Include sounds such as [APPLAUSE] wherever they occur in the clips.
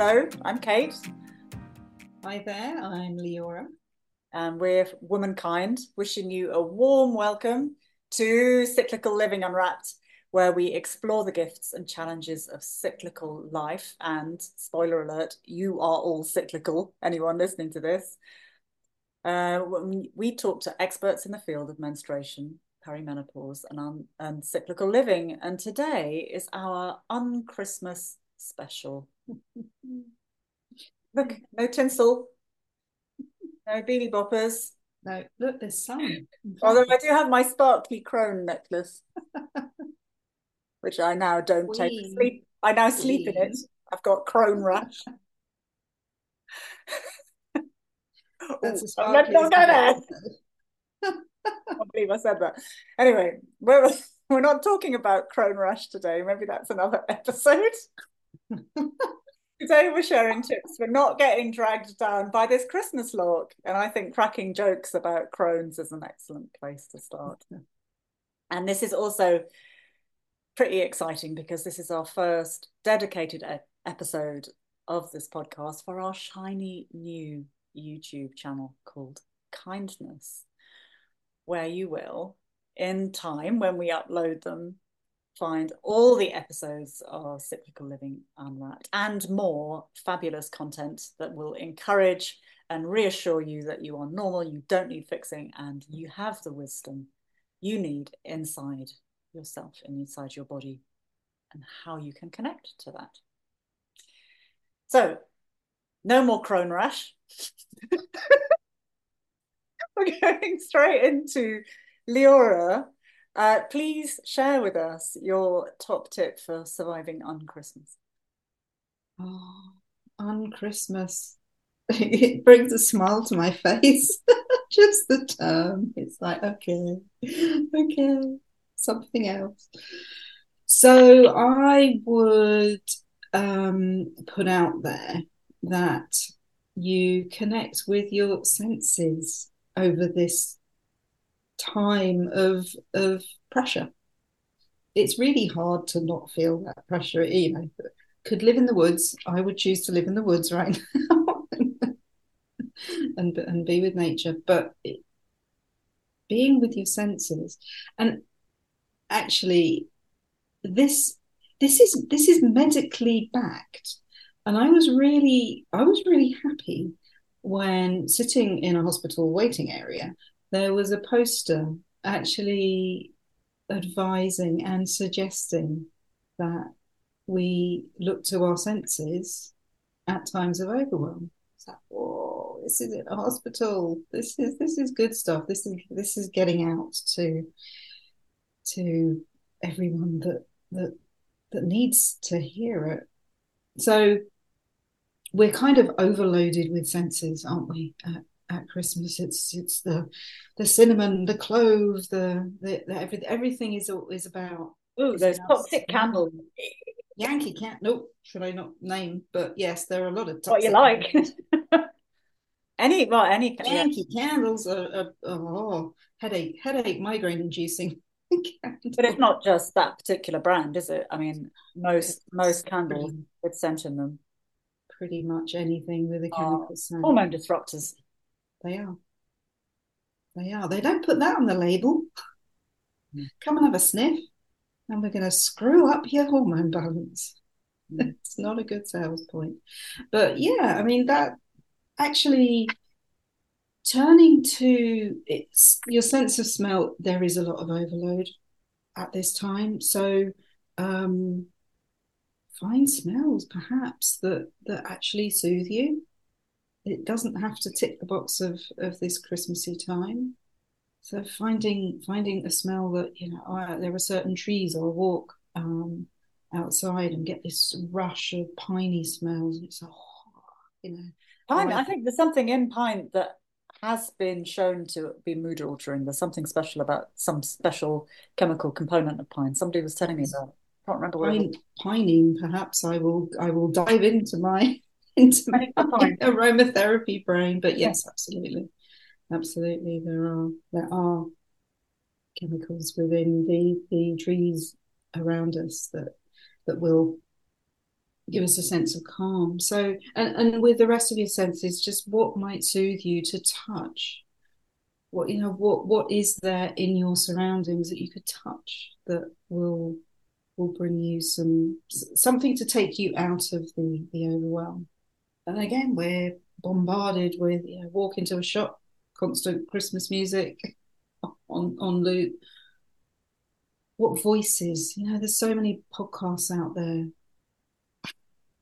Hello, I'm Kate. Hi there, I'm Leora. And we're Womankind, wishing you a warm welcome to Cyclical Living Unwrapped, where we explore the gifts and challenges of cyclical life. And spoiler alert, you are all cyclical, anyone listening to this. Uh, we talk to experts in the field of menstruation, perimenopause, and, un- and cyclical living. And today is our unchristmas special. Look, no tinsel, no beanie boppers. No, look, there's some. Although I do have my sparkly crone necklace, [LAUGHS] which I now don't take sleep. I now sleep in it. I've got crone rush. [LAUGHS] That's Ooh, let's not go there. [LAUGHS] I can't believe I said that. Anyway, we're, we're not talking about crone rush today. Maybe that's another episode. [LAUGHS] Today we're sharing tips for not getting dragged down by this Christmas lark. And I think cracking jokes about crones is an excellent place to start. And this is also pretty exciting because this is our first dedicated e episode of this podcast for our shiny new YouTube channel called Kindness, where you will, in time when we upload them, find all the episodes of Cyclical Living Unwrapped and more fabulous content that will encourage and reassure you that you are normal, you don't need fixing, and you have the wisdom you need inside yourself and inside your body and how you can connect to that. So, no more crone rash. [LAUGHS] We're going straight into Leora uh, please share with us your top tip for surviving unchristmas. [GASPS] Oh, unchristmas, it brings a smile to my face. [LAUGHS] Just the term. It's like, okay, okay, something else. So I would um, put out there that you connect with your senses over this time of of pressure. It's really hard to not feel that pressure. You know, could live in the woods. I would choose to live in the woods right [LAUGHS] now and and be with nature. But it, being with your senses, and actually, this this is this is medically backed. And I was really I was really happy when sitting in a hospital waiting area there was a poster actually advising and suggesting that we look to our senses at times of overwhelm. It's like, whoa, this is a hospital. This is this is good stuff. This is this is getting out to to everyone that that that needs to hear it. So we're kind of overloaded with senses, aren't we, at, at Christmas. It's it's the the cinnamon, the clove, the the, the every, everything is is about. Oh, those toxic candles. Yankee can nope, should I not name? But yes, there are a lot of toxic. What you like? [LAUGHS] any well, any Yankee yeah. candles are, are, oh headache headache migraine inducing. [LAUGHS] but it's not just that particular brand, is it? I mean, most most candles with scent in them. Pretty much anything with a oh, chemical scent. Hormone disruptors. They are. They are. They don't put that on the label. Mm. Come and have a sniff, and we're going to screw up your hormone balance. Mm. [LAUGHS] it's not a good sales point. But yeah, I mean, that actually turning to it's your sense of smell, there is a lot of overload at this time. So, um, find smells perhaps that that actually soothe you it doesn't have to tick the box of of this Christmassy time. So finding finding a smell that you know oh, there are certain trees I'll walk um, outside and get this rush of piney smells, and it's oh, you know. Pine. I think there's something in pine that has been shown to be mood altering. There's something special about some special chemical component of pine. Somebody was telling me about. I can't remember pine, pining. Perhaps I will. I will dive into my into my [LAUGHS] aromatherapy brain. But yes, absolutely, absolutely, there are there are chemicals within the the trees around us that that will give us a sense of calm. So, and, and with the rest of your senses, just what might soothe you to touch? What you know, what what is there in your surroundings that you could touch that will will bring you some something to take you out of the the overwhelm. And again, we're bombarded with you know, walk into a shop, constant Christmas music [LAUGHS] on on loop. What voices? You know, there's so many podcasts out there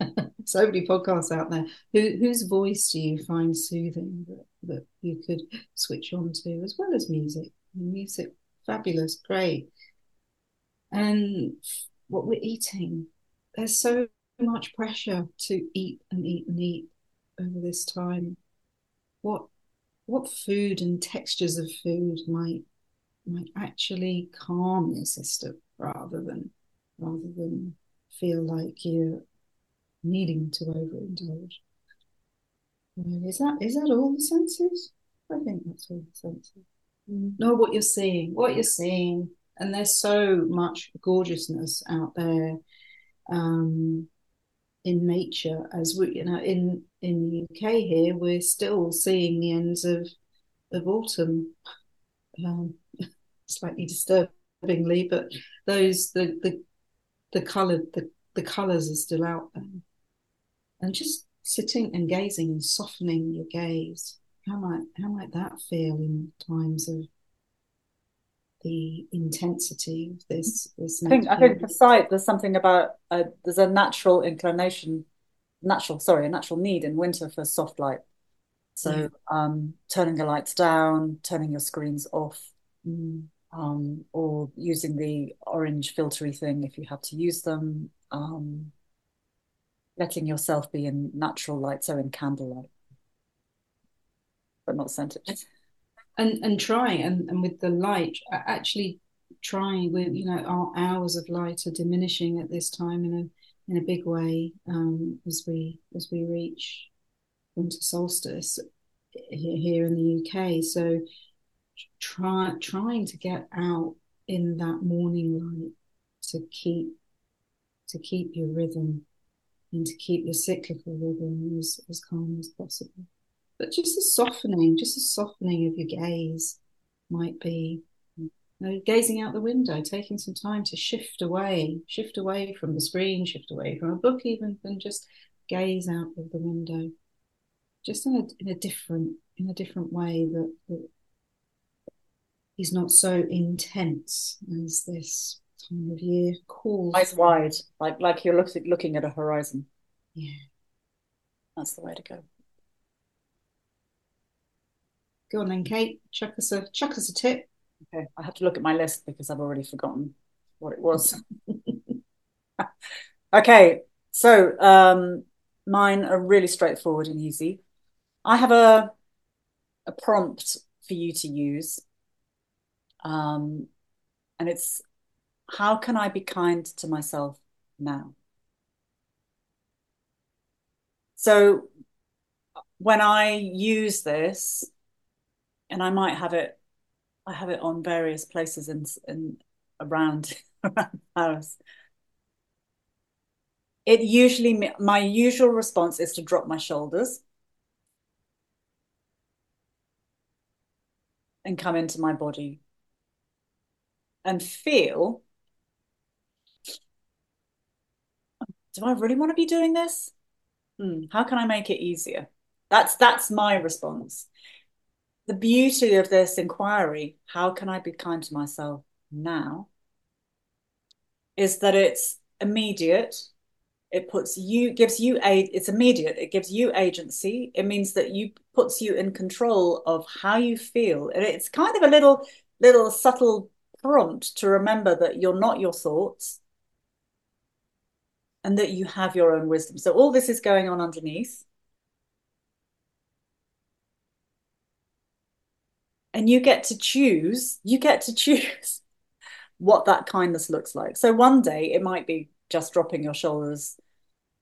[LAUGHS] so many podcasts out there. Who, whose voice do you find soothing that, that you could switch on to, as well as music? Music, fabulous, great. And what we're eating, there's so much pressure to eat and eat and eat over this time. What what food and textures of food might might actually calm your system rather than rather than feel like you're needing to overindulge. Is that is that all the senses? I think that's all the senses. Mm. Know what you're seeing, what you're seeing, and there's so much gorgeousness out there um, in nature. As we, you know, in in the UK here, we're still seeing the ends of of autumn. Um, [LAUGHS] slightly disturbingly, but those the the the color the the colors are still out there and just sitting and gazing and softening your gaze. How might how might that feel in times of the intensity of this? this I think I think for sight, there's something about a, there's a natural inclination, natural sorry, a natural need in winter for soft light. So um, turning the lights down, turning your screens off, mm. um, or using the orange filtery thing if you have to use them. Um, letting yourself be in natural light, so in candlelight, but not scented. [LAUGHS] And and trying and, and with the light, actually trying with you know our hours of light are diminishing at this time in a in a big way um, as we as we reach winter solstice here, here in the UK. So try trying to get out in that morning light to keep to keep your rhythm and to keep your cyclical rhythm as, as calm as possible. But just a softening, just a softening of your gaze might be you know, gazing out the window, taking some time to shift away, shift away from the screen, shift away from a book, even, and just gaze out of the window, just in a in a different in a different way that, that is not so intense as this time of year calls. Eyes wide, like like you're looking looking at a horizon. Yeah, that's the way to go. Go on then, Kate. Chuck us a chuck us a tip. Okay, I have to look at my list because I've already forgotten what it was. [LAUGHS] okay, so um, mine are really straightforward and easy. I have a a prompt for you to use. Um, and it's how can I be kind to myself now? So when I use this, and I might have it, I have it on various places in, in around, [LAUGHS] around the house. It usually, my usual response is to drop my shoulders and come into my body and feel do I really want to be doing this? Hmm, how can I make it easier? That's that's my response. The beauty of this inquiry, how can I be kind to myself now? Is that it's immediate. It puts you, gives you a, it's immediate. It gives you agency. It means that you puts you in control of how you feel. And it's kind of a little, little subtle prompt to remember that you're not your thoughts and that you have your own wisdom. So all this is going on underneath. And you get to choose, you get to choose [LAUGHS] what that kindness looks like. So one day it might be just dropping your shoulders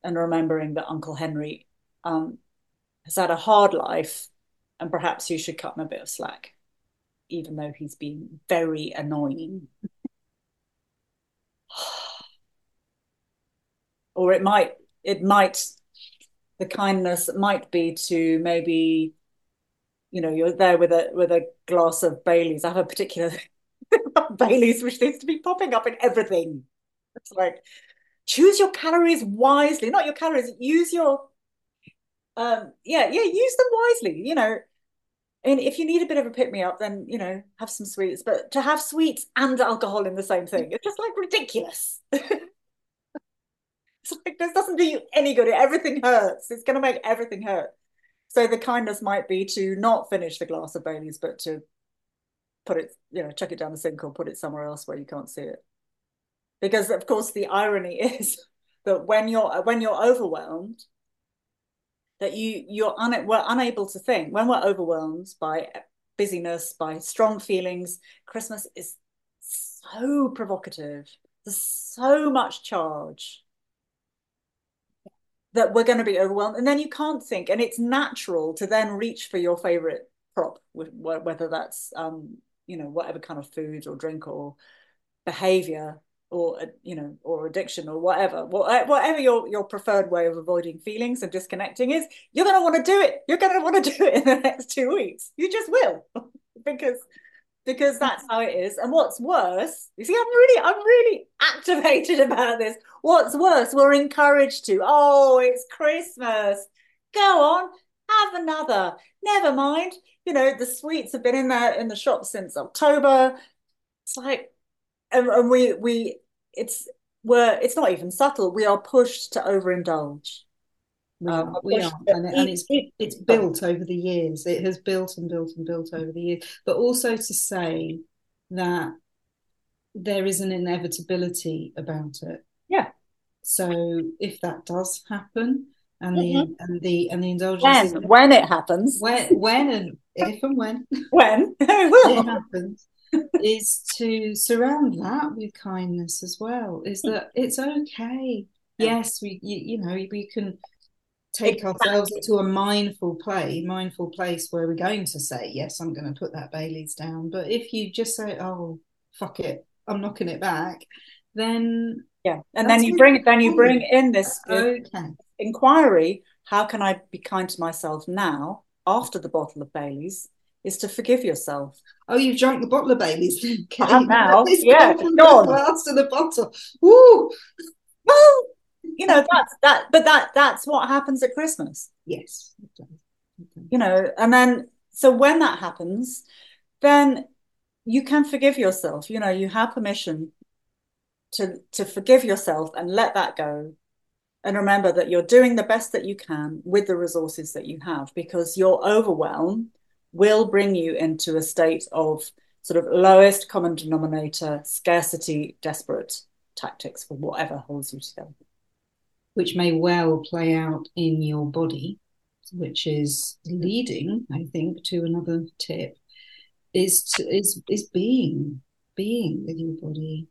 and remembering that Uncle Henry um, has had a hard life and perhaps you should cut him a bit of slack, even though he's been very annoying. [SIGHS] or it might it might the kindness might be to maybe you know you're there with a with a glass of Bailey's. I have a particular [LAUGHS] Bailey's which seems to be popping up in everything. It's like choose your calories wisely, not your calories. Use your um yeah yeah use them wisely. You know, and if you need a bit of a pick me up, then you know have some sweets. But to have sweets and alcohol in the same thing, it's just like ridiculous. [LAUGHS] it's like this doesn't do you any good. Everything hurts. It's going to make everything hurt. So the kindness might be to not finish the glass of Bailey's, but to put it, you know, chuck it down the sink or put it somewhere else where you can't see it. Because of course the irony [LAUGHS] is that when you're when you're overwhelmed, that you you're un, we're unable to think when we're overwhelmed by busyness, by strong feelings. Christmas is so provocative. There's so much charge that we're going to be overwhelmed and then you can't think and it's natural to then reach for your favorite prop whether that's um you know whatever kind of food or drink or behavior or you know or addiction or whatever whatever your your preferred way of avoiding feelings and disconnecting is you're going to want to do it. You're going to want to do it in the next two weeks. You just will [LAUGHS] because because that's how it is. And what's worse, you see, I'm really, I'm really activated [LAUGHS] about this. What's worse, we're encouraged to, oh, it's Christmas. Go on, have another. Never mind. You know, the sweets have been in there in the shop since October. It's like, and, and we we it's we're it's not even subtle. We are pushed to overindulge. Um, we are. And, and, it's it's built over the years. It has built and built and built over the years. But also to say that there is an inevitability about it. Yeah. So if that does happen, and the mm-hmm. and the and the indulgence when, when it happens, when when and if and when [LAUGHS] [LAUGHS] when it happens, is to surround that with kindness as well. Is that it's okay. Yes, we you, you know we can take exactly. ourselves into a mindful play, mindful place where we're going to say, yes, I'm going to put that Bailey's down. But if you just say, oh, fuck it, I'm knocking it back, then yeah, and then you bring it, then you bring in this okay. inquiry. How can I be kind to myself now after the bottle of Bailey's? Is to forgive yourself. Oh, you've drunk the bottle of Bailey's. [LAUGHS] Okay. I have now. [LAUGHS] yeah, gone. To the bottle. Woo! You know that's that but that that's what happens at christmas. Yes you know and then so when that happens then you can forgive yourself. You know you have permission to to forgive yourself and let that go. And remember that you're doing the best that you can with the resources that you have because your overwhelm will bring you into a state of sort of lowest common denominator scarcity desperate tactics for whatever holds you together which may well play out in your body, which is leading, I think, to another tip, is to, is is being being with your body,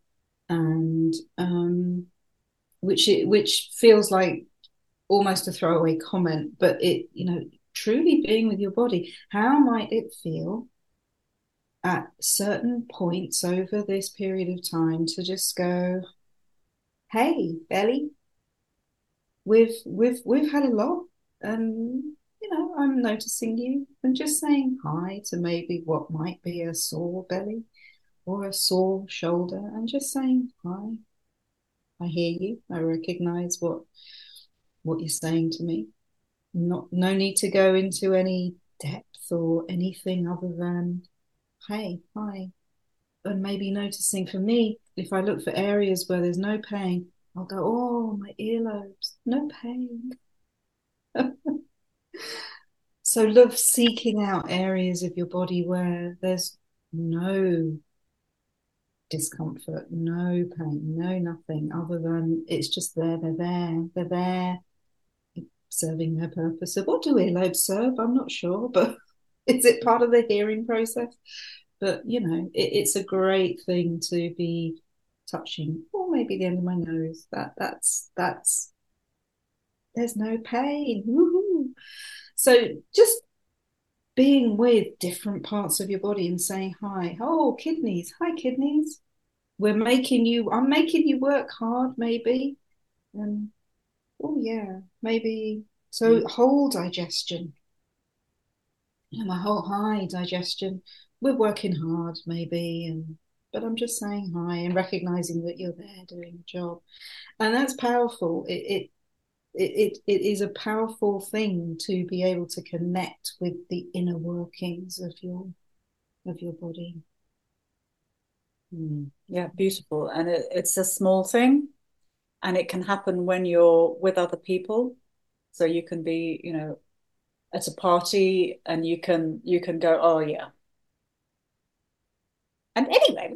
and um, which it which feels like almost a throwaway comment, but it you know truly being with your body. How might it feel at certain points over this period of time to just go, hey, belly, we've we've we've had a lot and you know i'm noticing you and just saying hi to maybe what might be a sore belly or a sore shoulder and just saying hi. I hear you. I recognize what what you're saying to me. Not no need to go into any depth or anything other than hey hi. And maybe noticing for me if i look for areas where there's no pain I'll go, oh, my earlobes, no pain. so love seeking out areas of your body where there's no discomfort, no pain, no nothing other than it's just there, they're there, they're there, serving their purpose. So what do earlobes serve? I'm not sure, but [LAUGHS] is it part of the hearing process? But you know, it, it's a great thing to be touching, or maybe the end of my nose. That that's that's there's no pain. Woo-hoo. So just being with different parts of your body and saying hi. Oh, kidneys. Hi, kidneys. We're making you. I'm making you work hard, maybe. And Oh yeah, maybe so whole digestion. Know, my whole high digestion. We're working hard, maybe, and but I'm just saying hi and recognizing that you're there doing a job, and that's powerful. It it it, it, it is a powerful thing to be able to connect with the inner workings of your of your body. Mm. Yeah, beautiful. And it, it's a small thing, and it can happen when you're with other people. So you can be, you know, at a party, and you can you can go, oh yeah. And anyway,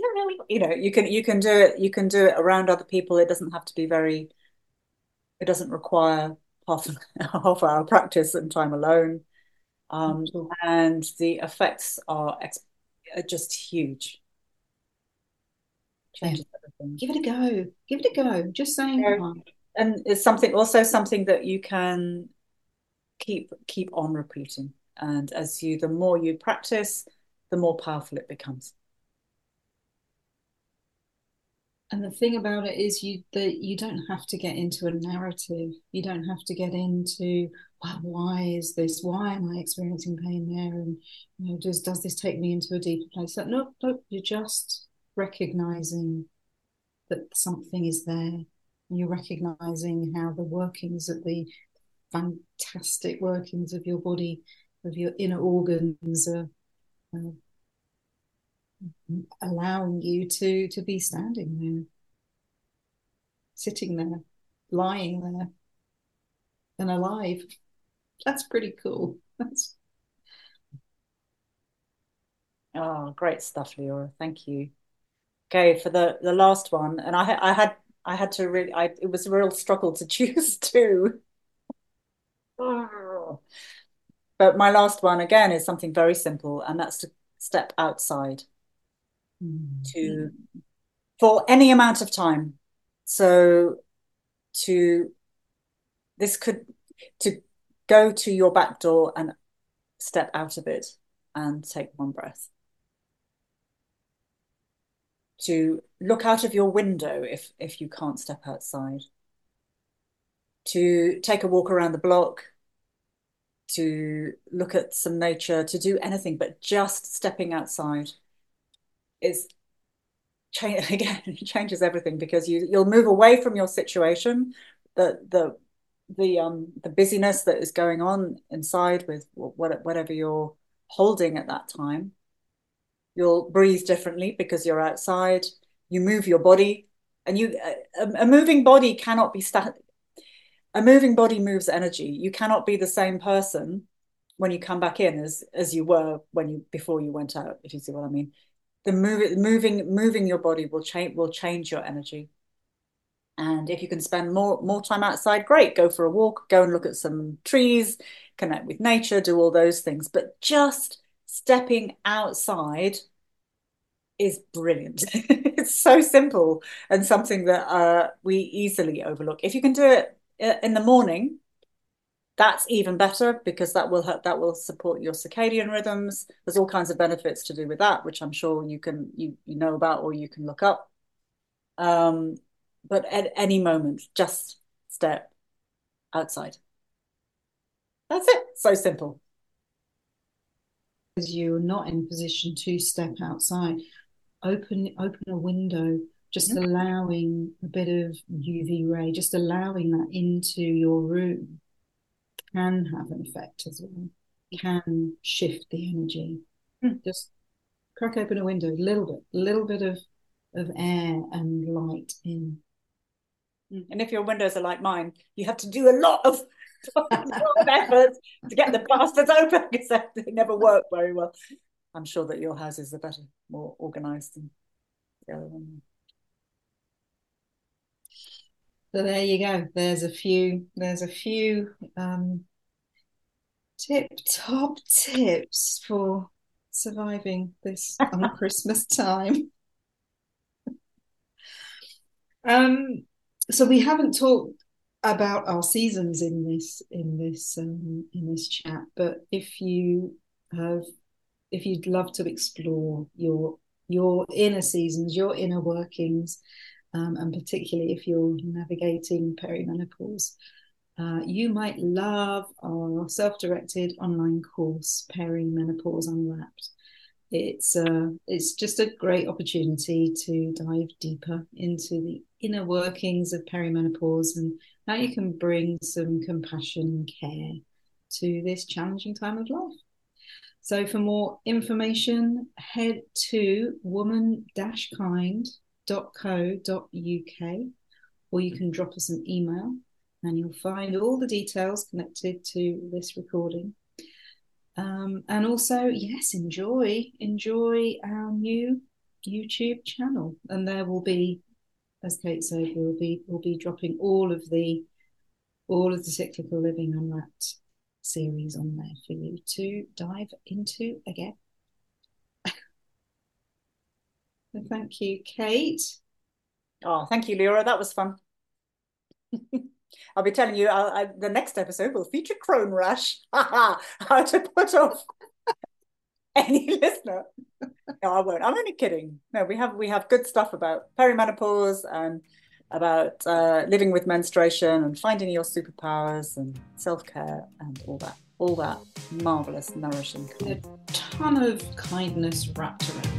you know, you can you can do it you can do it around other people. It doesn't have to be very. It doesn't require half [LAUGHS] half hour practice and time alone, um, and the effects are, are just huge changes everything. Give it a go. Give it a go. Just saying. Yeah. And it's something also something that you can keep keep on repeating. And as you, the more you practice, the more powerful it becomes. And the thing about it is you that you don't have to get into a narrative. You don't have to get into well, why is this? Why am I experiencing pain there? And you know, does does this take me into a deeper place? That no, no, you're just recognizing that something is there. And you're recognizing how the workings of the fantastic workings of your body, of your inner organs, are uh, allowing you to to be standing there, sitting there, lying there, and alive. That's pretty cool. That's Oh, great stuff, Leora. Thank you okay for the the last one and i i had i had to really i it was a real struggle to [LAUGHS] choose two but my last one again is something very simple and that's to step outside. To for any amount of time. So to this could to go to your back door and step out of it and take one breath. To look out of your window if if you can't step outside. To take a walk around the block. To look at some nature to do anything but just stepping outside is change [LAUGHS] again changes everything because you you'll move away from your situation the the the um the busyness that is going on inside with what, whatever you're holding at that time You'll breathe differently because you're outside. You move your body, and you a, a moving body cannot be static. A moving body moves energy. You cannot be the same person when you come back in as as you were when you before you went out. If you see what I mean, the move, moving moving your body will change will change your energy. And if you can spend more more time outside, great. Go for a walk, go and look at some trees, connect with nature, do all those things. But just stepping outside is brilliant. [LAUGHS] it's so simple and something that uh, we easily overlook. If you can do it uh, in the morning, that's even better because that will help, that will support your circadian rhythms. There's all kinds of benefits to do with that, which I'm sure you can you you know about or you can look up. Um, but at any moment, just step outside. That's it. So simple Because you're not in position to step outside, open open a window, just mm-hmm. allowing a bit of UV ray, just allowing that into your room can have an effect as well. Can shift the energy. Mm. Just crack open a window, a little bit, a little bit of of air and light in. Hmm. And if your windows are like mine, you have to do a lot of [LAUGHS] of effort to get the bastards open because they never work very well. I'm sure that your houses are better, more organised than the other one. So there you go. There's a few. There's a few um, tip top tips for surviving this [LAUGHS] unchristmas time. um, so we haven't talked about our seasons in this in this um, in this chat. But if you have, if you'd love to explore your your inner seasons, your inner workings, um, and particularly if you're navigating perimenopause, uh, you might love our self-directed online course, Perimenopause Unwrapped. It's uh, it's just a great opportunity to dive deeper into the inner workings of perimenopause and how you can bring some compassion and care to this challenging time of life. So, for more information, head to woman-kind.co.uk or you can drop us an email and you'll find all the details connected to this recording. Um, and also, yes, enjoy enjoy our new YouTube channel, and there will be, as Kate said, we'll be we'll be dropping all of the all of the cyclical living on that series on there for you to dive into again. Thank you, Kate. Oh, thank you, Leora. That was fun. [LAUGHS] I'll be telling you I, I, the next episode will feature crone rash. [LAUGHS] How to put off [LAUGHS] any listener. No, I won't. I'm only kidding. No, we have we have good stuff about perimenopause and about uh, living with menstruation and finding your superpowers and self care and all that, all that marvelous, nourishing. A ton of kindness wrapped around